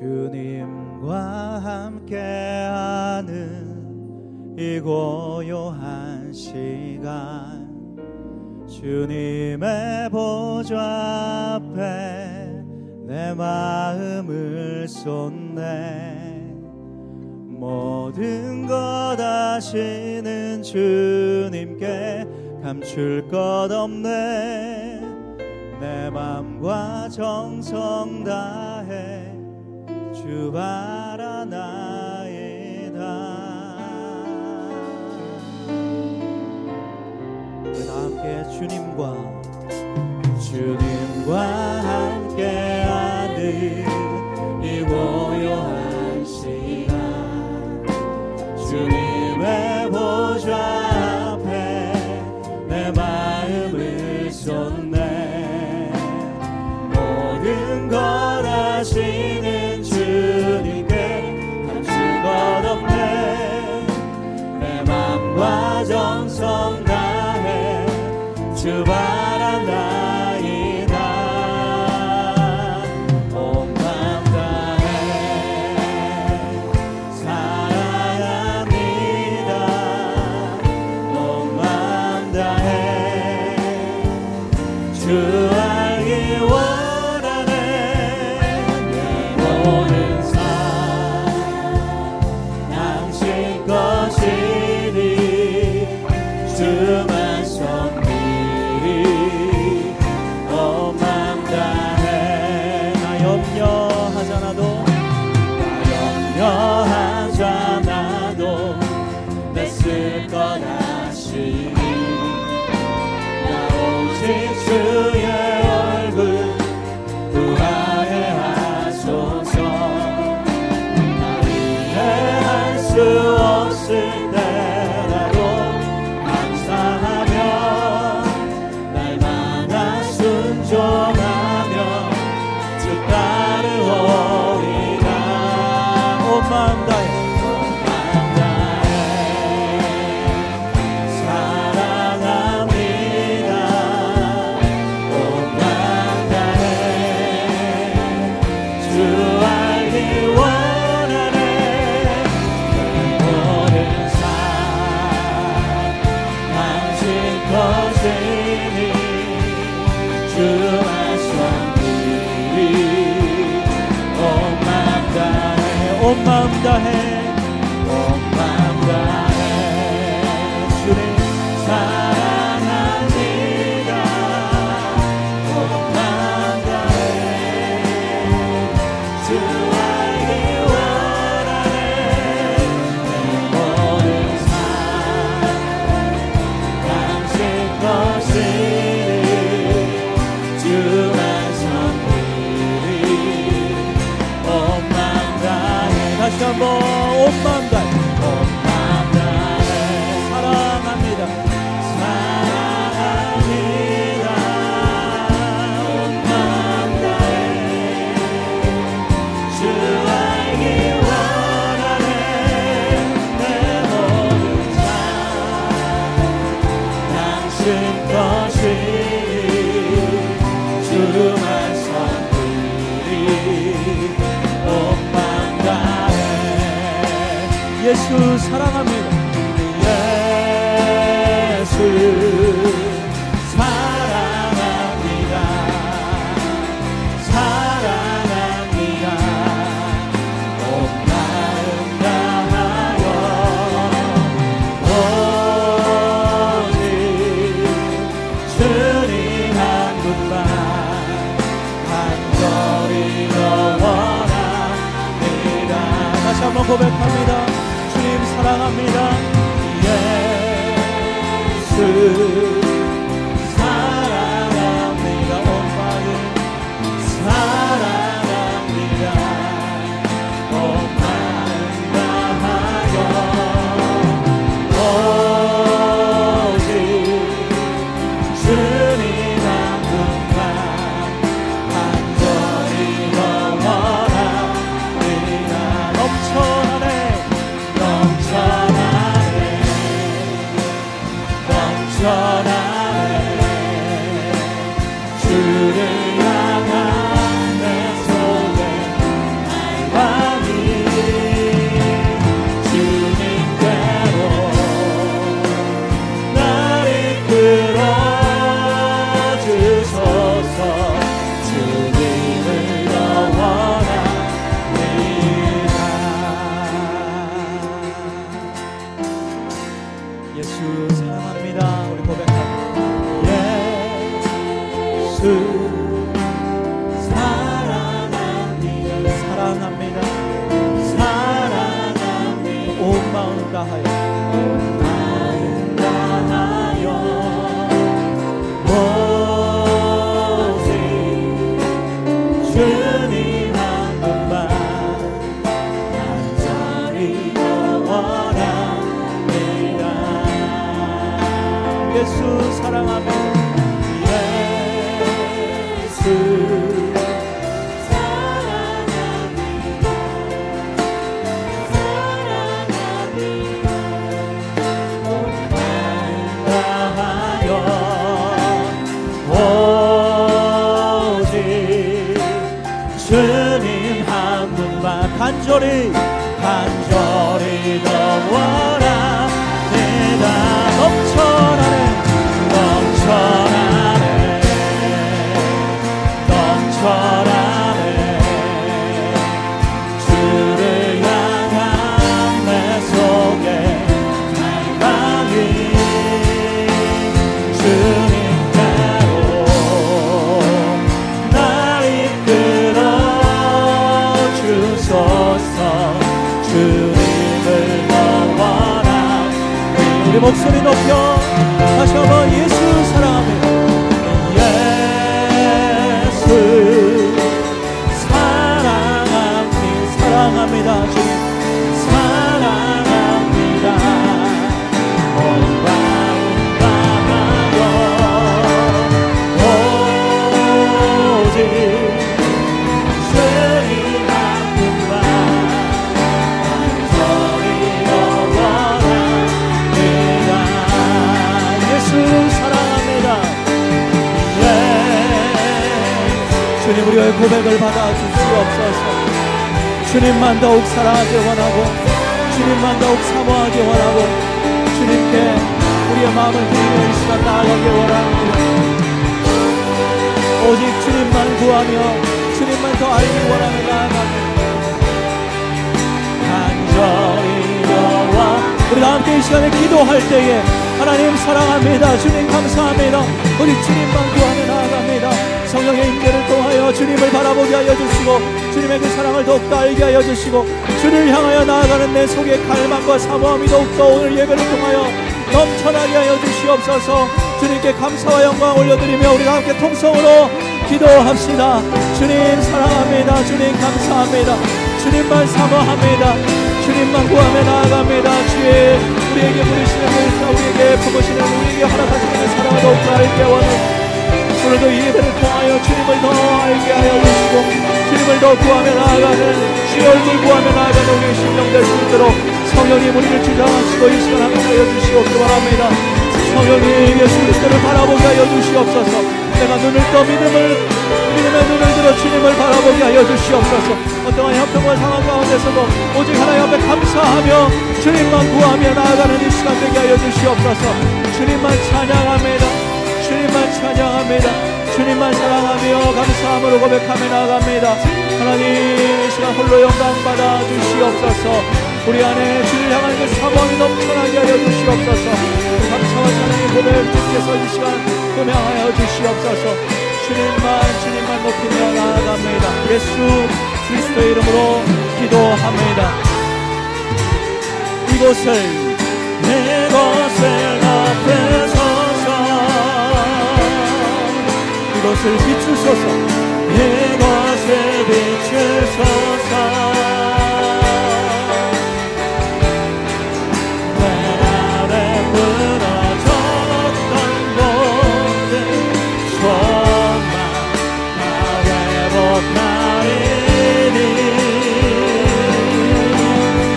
주님과 함께하는 이 고요한 시간 주님의 보좌 앞에 내 마음을 쏟네. 모든 것 아시는 주님께 감출 것 없네. 내 맘과 정성 다해 주 바라 나에다. 우리 다 함께 주님과 주님과 함께하는 이 고요한 らない。is true. 온 마음 다해. 고백합니다. 주님 사랑합니다. 예수. 목소리 높여 주님만 더욱 사랑하기 원하고 주님만 더욱 사모하기 원하고 주님께 우리의 마음을 드리는 이 시간 나아가기 원합니다. 오직 주님만 구하며 주님만 더 알기 원하며 나아갑니다. 간절히 여와 우리가 함께 이 시간에 기도할 때에 하나님 사랑합니다. 주님 감사합니다. 우리 주님만 구하며 나아갑니다 성령의 임재를 통하여 주님을 바라보게 하여 주시고 주님의 그 사랑을 더욱더 알게 하여 주시고 주를 향하여 나아가는 내 속의 갈망과 사모함이 더욱더 오늘 예배를 통하여 넘쳐나게 하여 주시옵소서. 주님께 감사와 영광 올려드리며 우리가 함께 통성으로 기도합시다. 주님 사랑합니다. 주님 감사합니다. 주님만 사모합니다. 주님만 구하며 나아갑니다. 주의 우리에게 부르시는 그 우리에게 품으시는 우리에게 허락하시는 그 사랑을 더욱더 알게 주님을 더 알게 하여 주시고 주님을 더 구하며 나아가는 주의 얼굴 구하며 나아가는 우리의 심령 될수 있도록 성령님 우리를 주장하시고 이 시간 함께 하여 주시옵기 바랍니다. 성령님 예수 그리스도를 바라보게 하여 주시옵소서. 내가 눈을 떠 믿음을 믿음의 눈을 들어 주님을 바라보게 하여 주시옵소서. 어떠한 형편과 상황 가운데서도 오직 하나님 앞에 감사하며 주님만 구하며 나아가는 이 시간 되게 하여 주시옵소서. 주님만 찬양합니다. 주님만 찬양합니다. 주님만 사랑하며 감사함으로 고백하며 나아갑니다. 하나님 이 시간 홀로 영광 받아 주시옵소서. 우리 안에 주를 향한 그 사모함이 넘쳐나게 하여 주시옵소서. 감사와 찬양의 고백 주께서 이 시간 음양하여 주시옵소서. 주님만 주님만 높이며 나아갑니다. 예수 그리스도의 이름으로 기도합니다. 이곳을 내 것을 앞에서서 이것을 비추소서. 이것을 비추소서.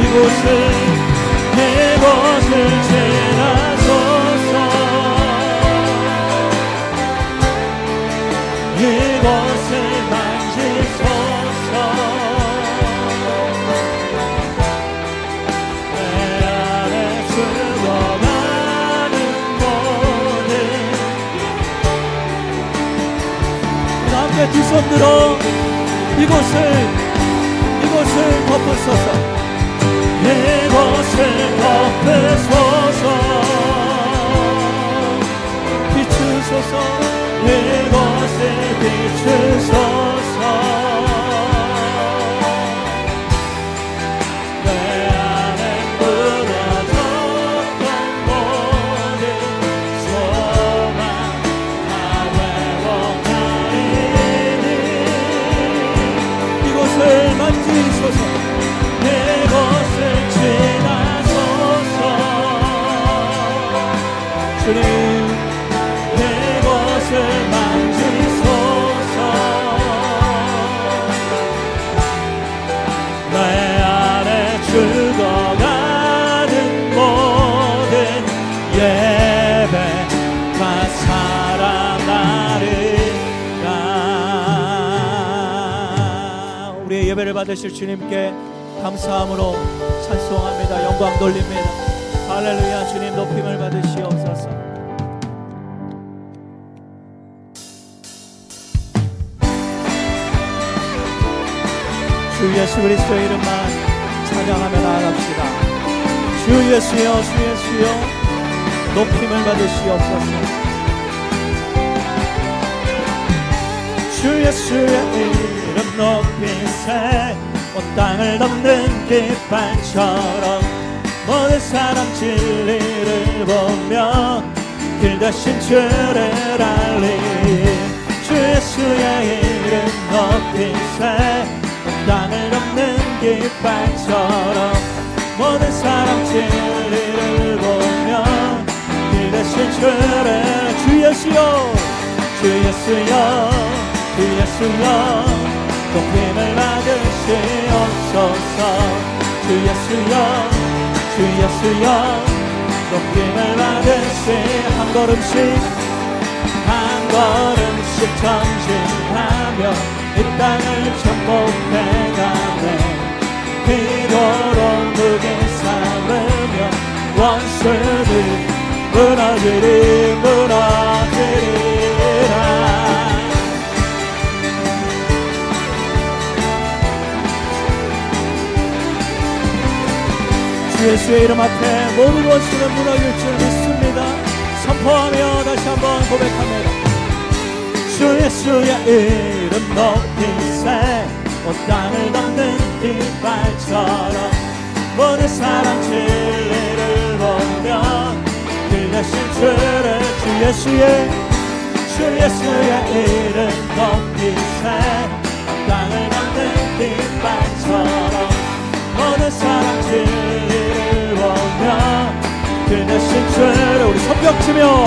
이곳을 손 들어 이곳을 이곳을 덮으소서. 이곳을 덮으소서. 비추소서. 이곳을 비추소서 예배를 받으실 주님께 감사함으로 찬송합니다. 영광 돌립니다. 할렐루야. 주님 높임을 받으시옵소서. 주 예수 그리스도의 이름만 찬양하며 나아갑시다. 주 예수여 주 예수여 높임을 받으시옵소서. 주 예수의 이름 높이세 온 땅을 덮는 깃발처럼 모든 사람 진리를 보며 길 대신 주를 알리. 주 예수의 이름 높이세 온 땅을 덮는 깃발처럼 모든 사람 진리를 보며 길 대신 주를 주 예수여. 주 예수여 주 예수여 높임을 받으시옵소서. 주 예수여 주 예수여. 높임을 받으시 한 걸음씩 한 걸음씩 전진하며 이 땅을 정복해가네 기도로 무게 삼으며 원수를 무너지리 무너지리 예수의 이름 앞에 모든 원수는 무너질 줄 믿습니다. 선포하며 다시 한번 고백합니다. 주 예수의 이름 높이세 온 땅을 덮는 깃발처럼 모든 사람 진리를 보며 길 대신 주를 주 예수의 주 예수의 이름 높이세 온 땅을 덮는 깃발처럼 모든 사람 진리 를 보며 길 대신 주를 우리 손뼉치며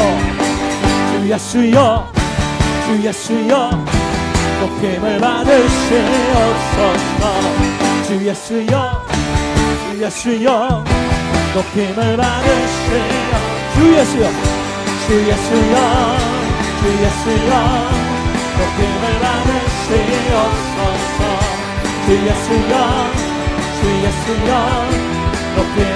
주 예수여 주 예수여 높임을 받으시옵소서. 주 예수여 주 예수여 높임을 받으시옵 주 예수여 주 예수여 주 예수여 높임을 받으시옵소서. 주 예수여 주 예수여 높임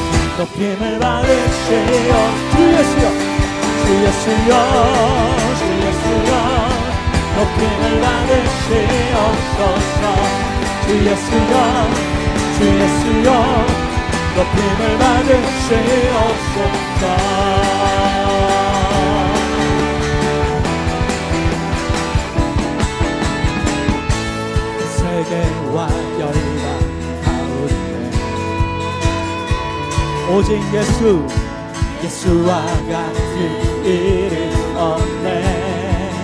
높임을 받으시옵 주 예수여 주 예수여 주 예수여 높임을 받으시옵소서. 주 예수여 주 예수여 높임을 받으시옵소서. 세계와 열방 오직 예수 예수와 같은 이름 없네.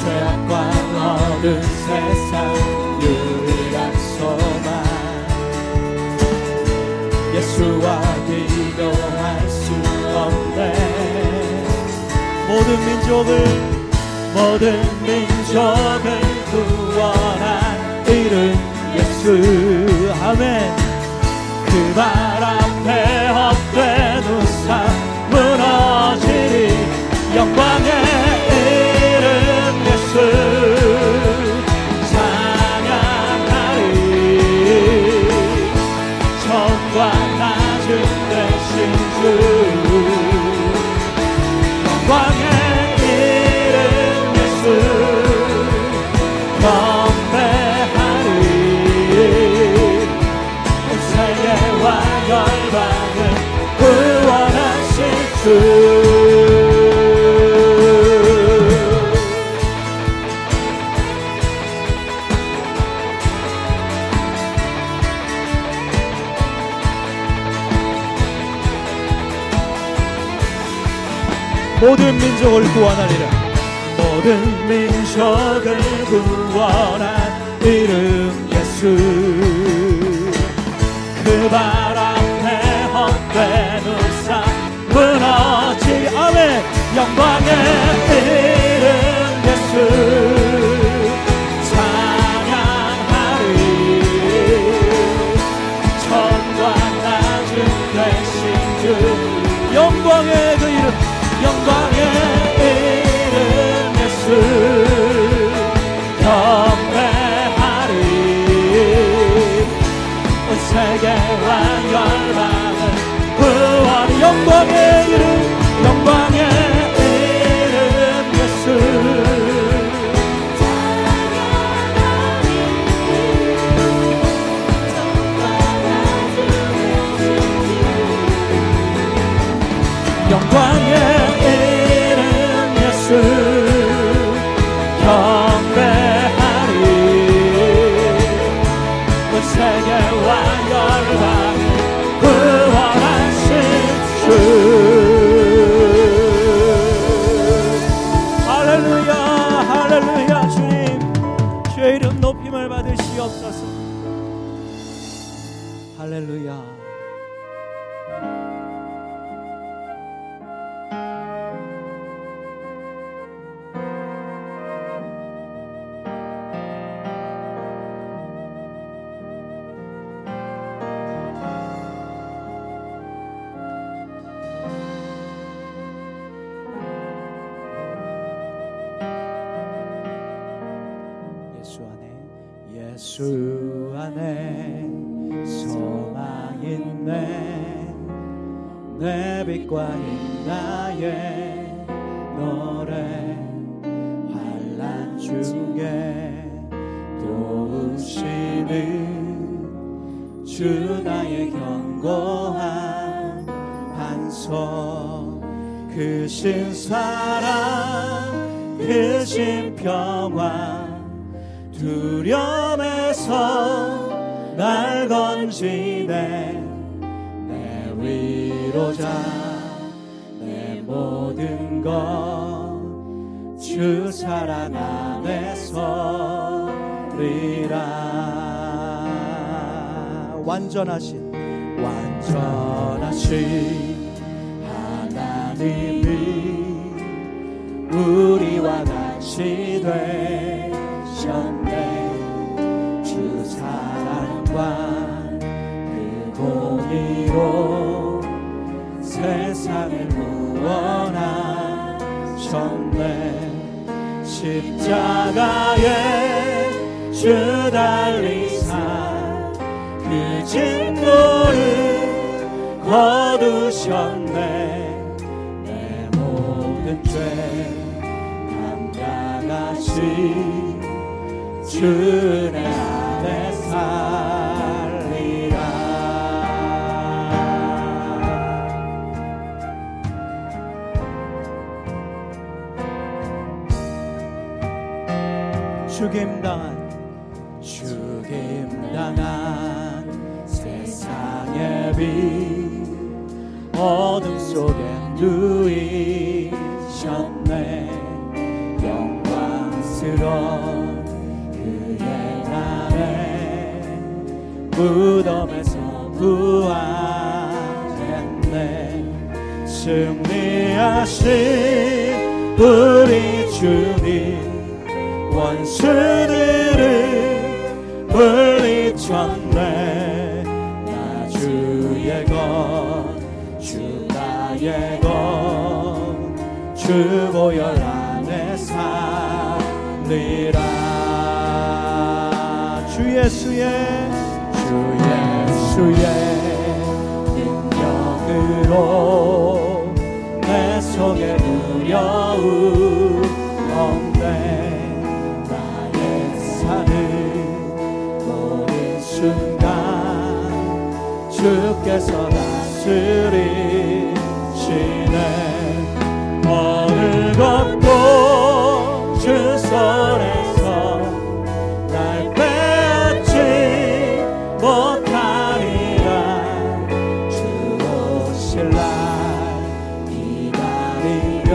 죄악과 어두운 세상 유일한 소망. 예수와 비교할 수 없네. 모든 민족을 모든 민족을 구원한 이름 예수. 아멘 그 헛된 우 민족을 구원한 이름 예수. 그발 앞에 헛된 우상 무너지 아멘 영광의 이름 예수 예수 안에 소망 있네. 내 빛과 이 나의 노래 환란 중에 도우시는 주 나의 견고한 반석 크신 사랑 크신 평화 두려움에서 날 건지네. 내 위로자 내 모든 것 주 사랑 안에서 리라. 완전하신 완전하신 하나님이 우리와 같이 되셨네. 주 사랑과 그 공의로 세상을 구원하셨네 십자가에 주 달리사 그 진노를 거두셨네 내 모든 죄 감당하시 주내 빛 어둠 속에 누이셨네. 영광스러운 그의 날에 무덤에서 부활했네. 승리하신 우리 주님 원수들을 물리쳤네 것주 보혈 안에 살리라. 주 예수의 주 예수의 능력으로 내 속에 두려움 없네. 나의 사는 모든 순간 주께서 다스리시네 뜨겁고 주설에서 날 빼지 못하리라. 주 오실 날 기다리며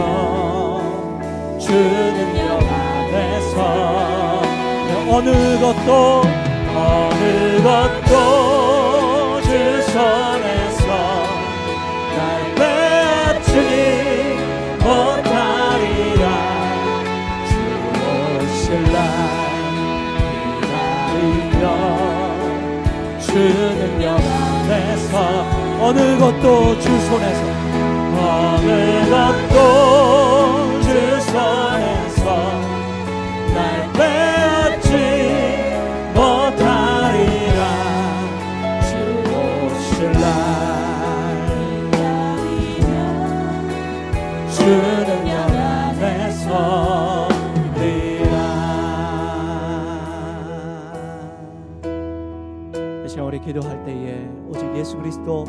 주 능력 앞에서 어느 것도 어느 것도 주선에 어느 것도 주 손에서 어느 것도 주 손에서 날 빼앗지 못하리라. 주 오실 날주 능력 안에서 이 시간 우리 기도할 때에 오직 예수 그리스도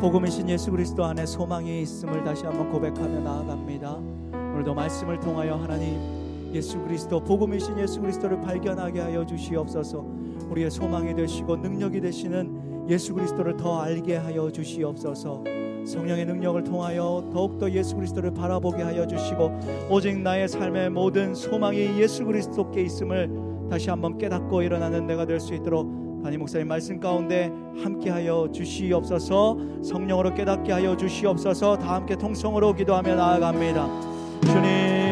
복음이신 예수 그리스도 안에 소망이 있음을 다시 한번 고백하며 나아갑니다. 오늘도 말씀을 통하여 하나님 예수 그리스도 복음이신 예수 그리스도를 발견하게 하여 주시옵소서. 우리의 소망이 되시고 능력이 되시는 예수 그리스도를 더 알게 하여 주시옵소서. 성령의 능력을 통하여 더욱더 예수 그리스도를 바라보게 하여 주시고 오직 나의 삶의 모든 소망이 예수 그리스도께 있음을 다시 한번 깨닫고 일어나는 내가 될 수 있도록 담임 목사님 말씀 가운데 함께하여 주시옵소서 성령으로 깨닫게 하여 주시옵소서 다 함께 통성으로 기도하며 나아갑니다. 주님